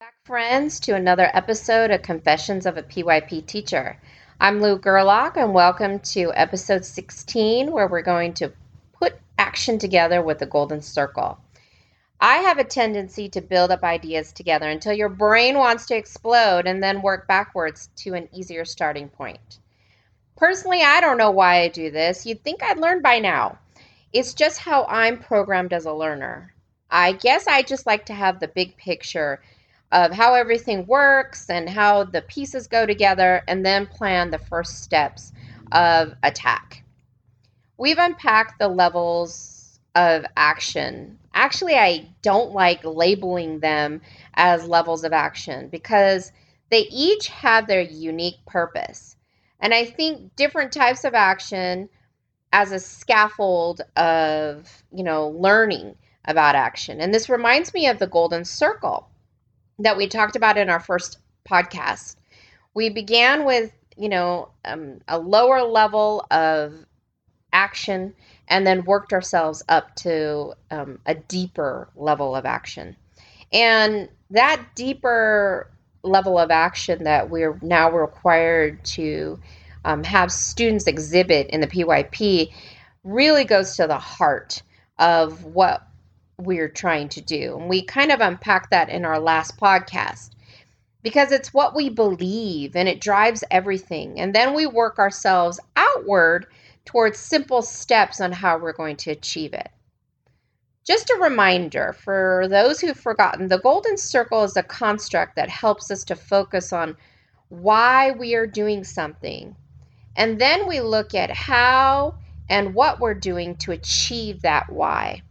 Back, friends, to another episode of Confessions of a PYP Teacher. I'm Lou Gerlach, and welcome to episode 16, where we're going to put action together with the Golden Circle. I have a tendency to build up ideas together until your brain wants to explode and then work backwards to an easier starting point. Personally, I don't know why I do this. You'd think I'd learn by now. It's just how I'm programmed as a learner. I guess I just like to have the big picture of how everything works and how the pieces go together, and then plan the first steps of attack. We've unpacked the levels of action. Actually, I don't like labeling them as levels of action because they each have their unique purpose. And I think different types of action as a scaffold of, you know, learning about action. And this reminds me of the golden circle that we talked about in our first podcast. We began with, you know, um, a lower level of action and then worked ourselves up to um, a deeper level of action. And that deeper level of action that we're now required to um, have students exhibit in the PYP really goes to the heart of what we're trying to do. And we kind of unpacked that in our last podcast because it's what we believe and it drives everything. And then we work ourselves outward towards simple steps on how we're going to achieve it. Just a reminder for those who've forgotten the golden circle is a construct that helps us to focus on why we are doing something. And then we look at how and what we're doing to achieve that why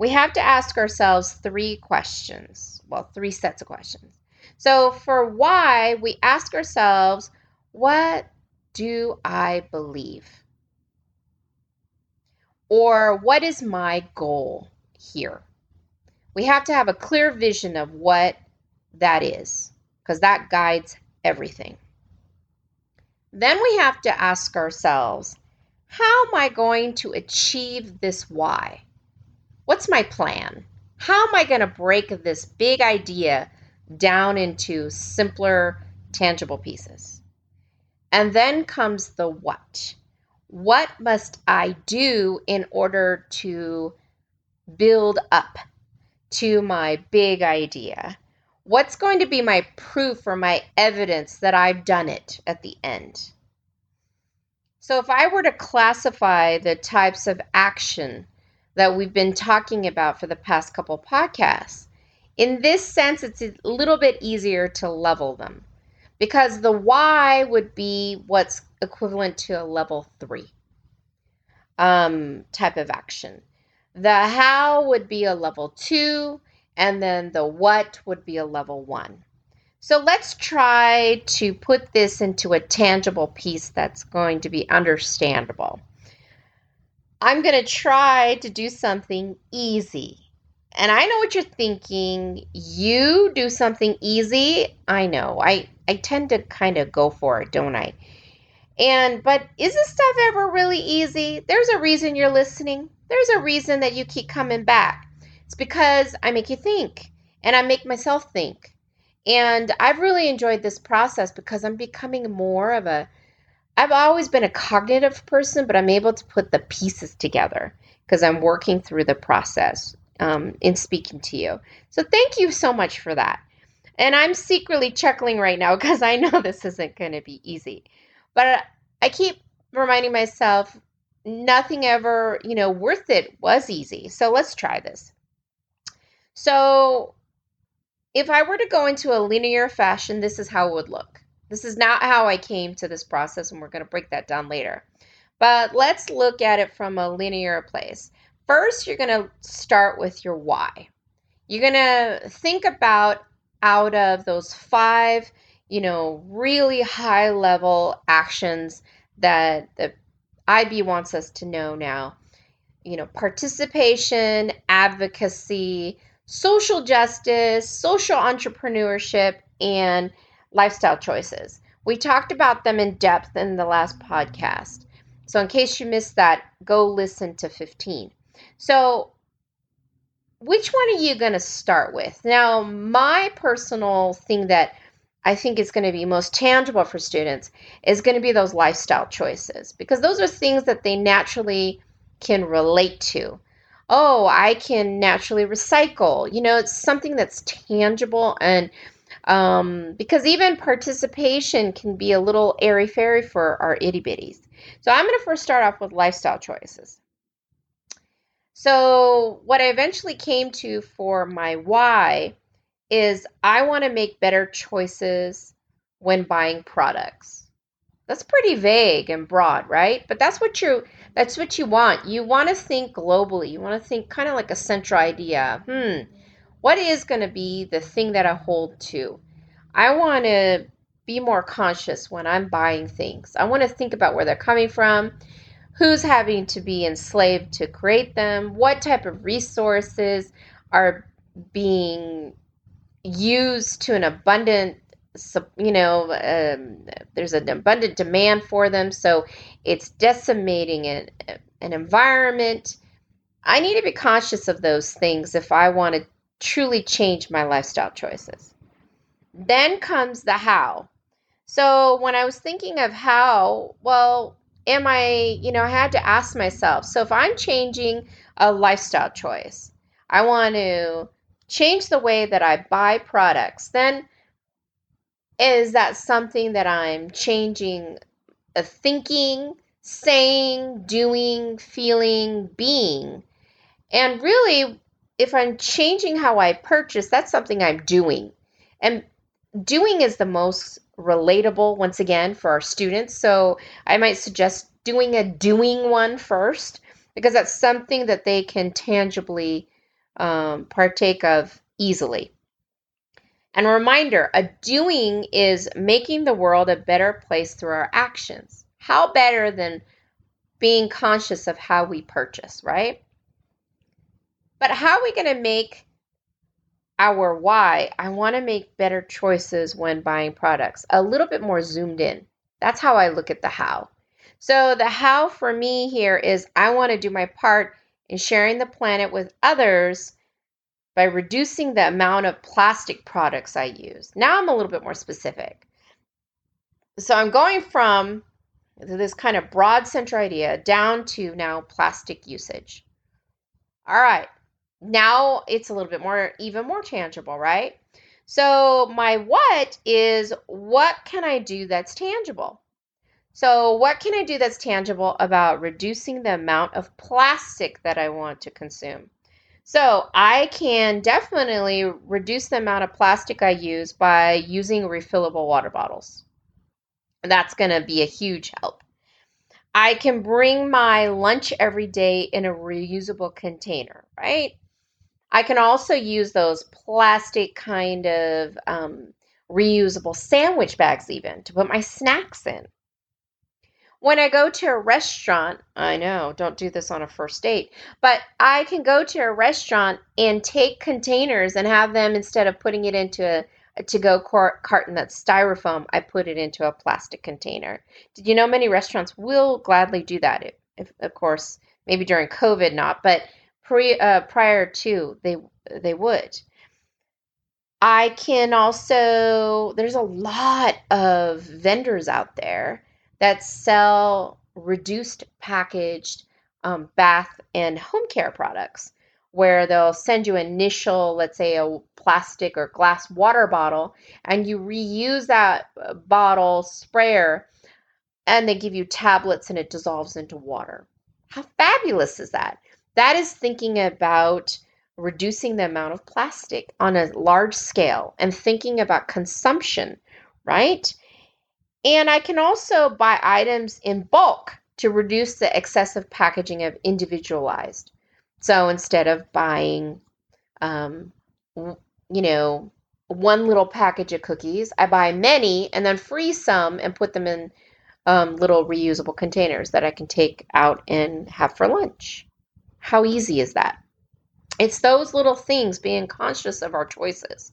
we have to ask ourselves three questions. Well, three sets of questions. So, for why, we ask ourselves, what do I believe? Or what is my goal here? We have to have a clear vision of what that is, because that guides everything. Then we have to ask ourselves, how am I going to achieve this why? What's my plan? How am I going to break this big idea down into simpler, tangible pieces? And then comes the what. What must I do in order to build up to my big idea? What's going to be my proof or my evidence that I've done it at the end? So, if I were to classify the types of action that we've been talking about for the past couple podcasts. In this sense, it's a little bit easier to level them because the why would be what's equivalent to a level three um, type of action. The how would be a level two, and then the what would be a level one. So let's try to put this into a tangible piece that's going to be understandable. I'm going to try to do something easy. And I know what you're thinking. You do something easy. I know. I I tend to kind of go for it, don't I? And but is this stuff ever really easy? There's a reason you're listening. There's a reason that you keep coming back. It's because I make you think and I make myself think. And I've really enjoyed this process because I'm becoming more of a I've always been a cognitive person, but I'm able to put the pieces together because I'm working through the process um, in speaking to you. So thank you so much for that. And I'm secretly chuckling right now because I know this isn't going to be easy. But I keep reminding myself nothing ever, you know, worth it was easy. So let's try this. So if I were to go into a linear fashion, this is how it would look. This is not how I came to this process, and we're going to break that down later. But let's look at it from a linear place. First, you're going to start with your why. You're going to think about out of those five, you know, really high level actions that the IB wants us to know now. You know, participation, advocacy, social justice, social entrepreneurship, and lifestyle choices. We talked about them in depth in the last podcast. So, in case you missed that, go listen to 15. So, which one are you going to start with? Now, my personal thing that I think is going to be most tangible for students is going to be those lifestyle choices because those are things that they naturally can relate to. Oh, I can naturally recycle. You know, it's something that's tangible and um, because even participation can be a little airy fairy for our itty bitties. So I'm going to first start off with lifestyle choices. So, what I eventually came to for my why is I want to make better choices when buying products. That's pretty vague and broad, right? But that's what you that's what you want. You want to think globally. You want to think kind of like a central idea. Hmm. What is going to be the thing that I hold to? I want to be more conscious when I'm buying things. I want to think about where they're coming from, who's having to be enslaved to create them, what type of resources are being used to an abundant you know um, there's an abundant demand for them so it's decimating an, an environment i need to be conscious of those things if i want to truly change my lifestyle choices then comes the how so when i was thinking of how well am i you know i had to ask myself so if i'm changing a lifestyle choice i want to change the way that I buy products, then is that something that I'm changing a thinking, saying, doing, feeling, being? And really, if I'm changing how I purchase, that's something I'm doing. And doing is the most relatable, once again, for our students. So I might suggest doing a doing one first because that's something that they can tangibly um, partake of easily. And a reminder a doing is making the world a better place through our actions. How better than being conscious of how we purchase, right? But how are we going to make our why? I want to make better choices when buying products. A little bit more zoomed in. That's how I look at the how. So, the how for me here is I want to do my part in sharing the planet with others by reducing the amount of plastic products I use. Now I'm a little bit more specific. So I'm going from this kind of broad central idea down to now plastic usage. All right. Now it's a little bit more, even more tangible, right? So my what is what can I do that's tangible? So, what can I do that's tangible about reducing the amount of plastic that I want to consume? So, I can definitely reduce the amount of plastic I use by using refillable water bottles. That's going to be a huge help. I can bring my lunch every day in a reusable container, right? I can also use those plastic kind of um, reusable sandwich bags, even to put my snacks in. When I go to a restaurant, I know, don't do this on a first date, but I can go to a restaurant and take containers and have them instead of putting it into a, to go carton that's styrofoam, I put it into a plastic container. Did you know many restaurants will gladly do that? If, if of course, maybe during COVID, not, but pre, uh, prior to, they they would. I can also, there's a lot of vendors out there that sell reduced packaged um, bath and home care products where they'll send you initial let's say a plastic or glass water bottle and you reuse that uh, bottle sprayer and they give you tablets and it dissolves into water how fabulous is that that is thinking about reducing the amount of plastic on a large scale and thinking about consumption right and I can also buy items in bulk to reduce the excessive packaging of individualized. So instead of buying, um, you know, one little package of cookies, I buy many and then freeze some and put them in um, little reusable containers that I can take out and have for lunch. How easy is that? It's those little things being conscious of our choices.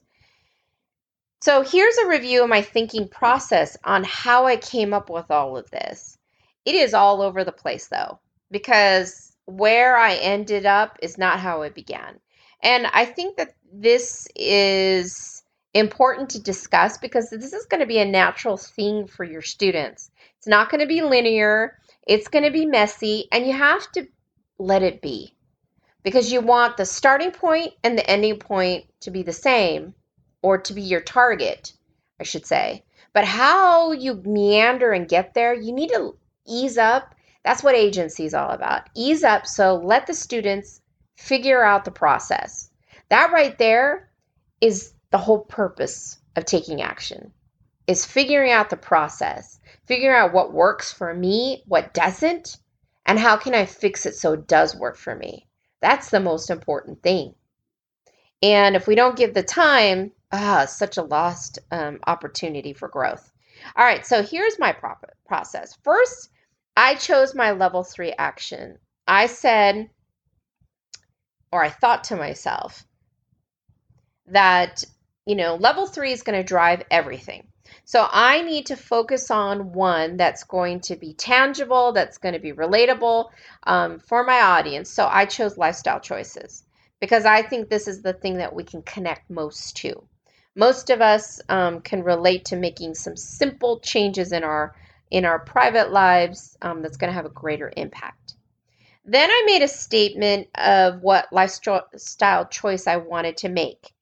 So here's a review of my thinking process on how I came up with all of this. It is all over the place though, because where I ended up is not how it began. And I think that this is important to discuss because this is going to be a natural thing for your students. It's not going to be linear, it's going to be messy, and you have to let it be because you want the starting point and the ending point to be the same or to be your target, I should say. But how you meander and get there, you need to ease up. That's what agency is all about. Ease up so let the students figure out the process. That right there is the whole purpose of taking action. Is figuring out the process, figuring out what works for me, what doesn't, and how can I fix it so it does work for me. That's the most important thing. And if we don't give the time, ah, such a lost um, opportunity for growth. All right, so here's my pro- process. First, I chose my level three action. I said, or I thought to myself, that, you know, level three is going to drive everything. So I need to focus on one that's going to be tangible, that's going to be relatable um, for my audience. So I chose lifestyle choices because I think this is the thing that we can connect most to. Most of us um, can relate to making some simple changes in our in our private lives um, that's going to have a greater impact. Then I made a statement of what lifestyle choice I wanted to make.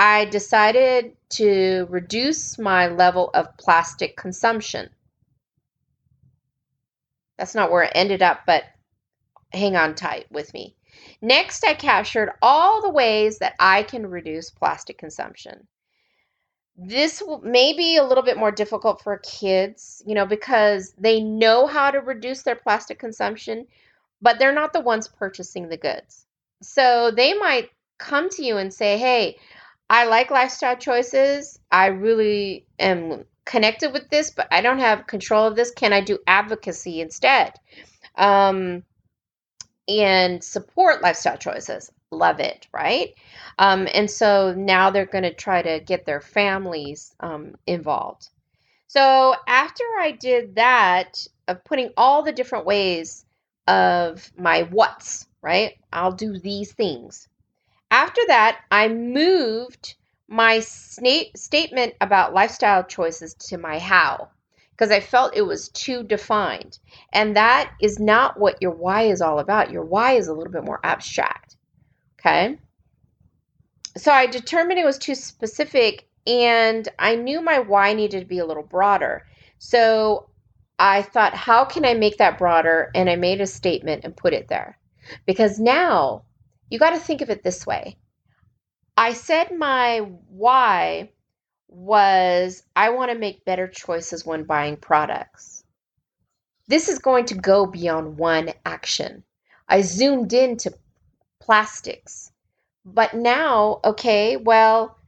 I decided to reduce my level of plastic consumption. That's not where it ended up, but hang on tight with me. Next, I captured all the ways that I can reduce plastic consumption. This may be a little bit more difficult for kids, you know, because they know how to reduce their plastic consumption, but they're not the ones purchasing the goods. So they might come to you and say, Hey, I like lifestyle choices. I really am connected with this, but I don't have control of this. Can I do advocacy instead? Um, and support lifestyle choices. Love it, right? Um, and so now they're going to try to get their families um, involved. So after I did that, of putting all the different ways of my what's, right? I'll do these things. After that, I moved my statement about lifestyle choices to my how because I felt it was too defined. And that is not what your why is all about. Your why is a little bit more abstract. Okay. So I determined it was too specific and I knew my why needed to be a little broader. So I thought, how can I make that broader? And I made a statement and put it there. Because now you got to think of it this way I said my why was I want to make better choices when buying products. This is going to go beyond one action. I zoomed into plastics. But now, okay, well,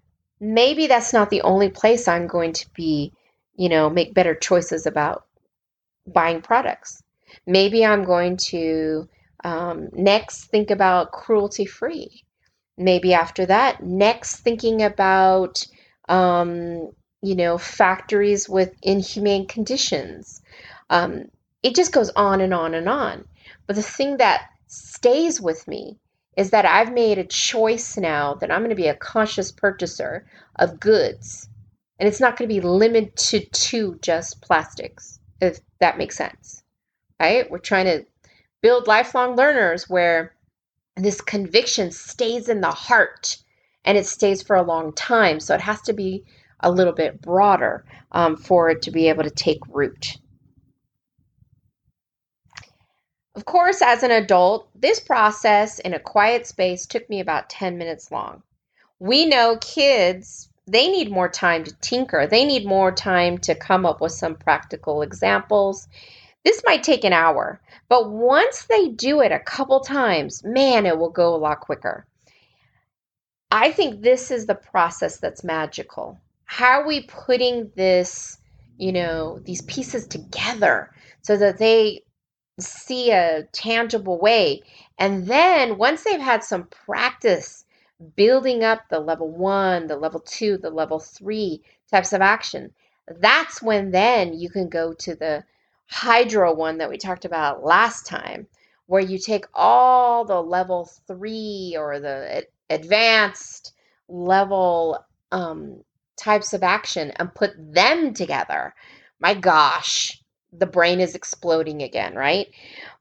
maybe that's not the only place I'm going to be, you know, make better choices about buying products. Maybe I'm going to um, next think about cruelty free. Maybe after that, next thinking about, um, you know, factories with inhumane conditions. Um, it just goes on and on and on. But the thing that stays with me is that I've made a choice now that I'm going to be a conscious purchaser of goods. And it's not going to be limited to just plastics, if that makes sense. Right? We're trying to build lifelong learners where this conviction stays in the heart and it stays for a long time. So it has to be a little bit broader um, for it to be able to take root. Of course, as an adult, this process in a quiet space took me about 10 minutes long. We know kids, they need more time to tinker, they need more time to come up with some practical examples. This might take an hour, but once they do it a couple times, man, it will go a lot quicker. I think this is the process that's magical. How are we putting this, you know, these pieces together so that they see a tangible way? And then once they've had some practice building up the level one, the level two, the level three types of action, that's when then you can go to the hydro one that we talked about last time where you take all the level three or the advanced level um, types of action and put them together. My gosh, the brain is exploding again, right?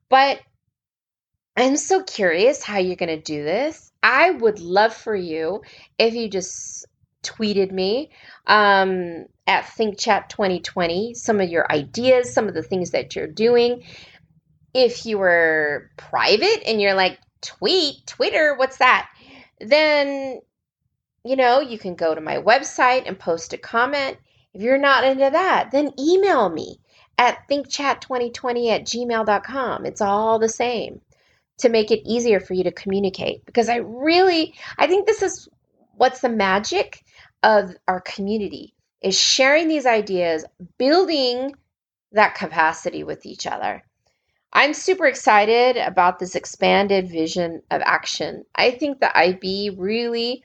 But I'm so curious how you're going to do this. I would love for you if you just tweeted me um, at ThinkChat 2020 some of your ideas, some of the things that you're doing. If you were private and you're like, tweet, Twitter, what's that? Then, you know, you can go to my website and post a comment. If you're not into that, then email me at thinkchat2020 at gmail.com. It's all the same to make it easier for you to communicate because I really, I think this is what's the magic of our community is sharing these ideas, building that capacity with each other. I'm super excited about this expanded vision of action. I think the IB really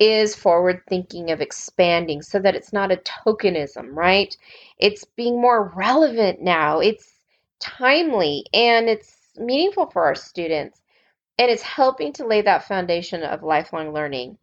is forward thinking of expanding so that it's not a tokenism, right? It's being more relevant now. It's timely and it's meaningful for our students. And it's helping to lay that foundation of lifelong learning.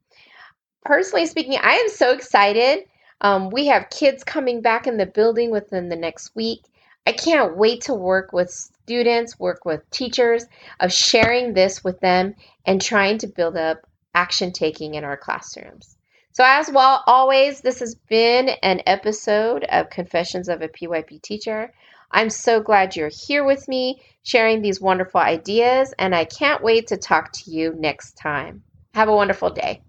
Personally speaking, I am so excited. Um, we have kids coming back in the building within the next week. I can't wait to work with students, work with teachers, of sharing this with them and trying to build up action taking in our classrooms. So, as well, always, this has been an episode of Confessions of a PYP Teacher. I'm so glad you're here with me, sharing these wonderful ideas, and I can't wait to talk to you next time. Have a wonderful day.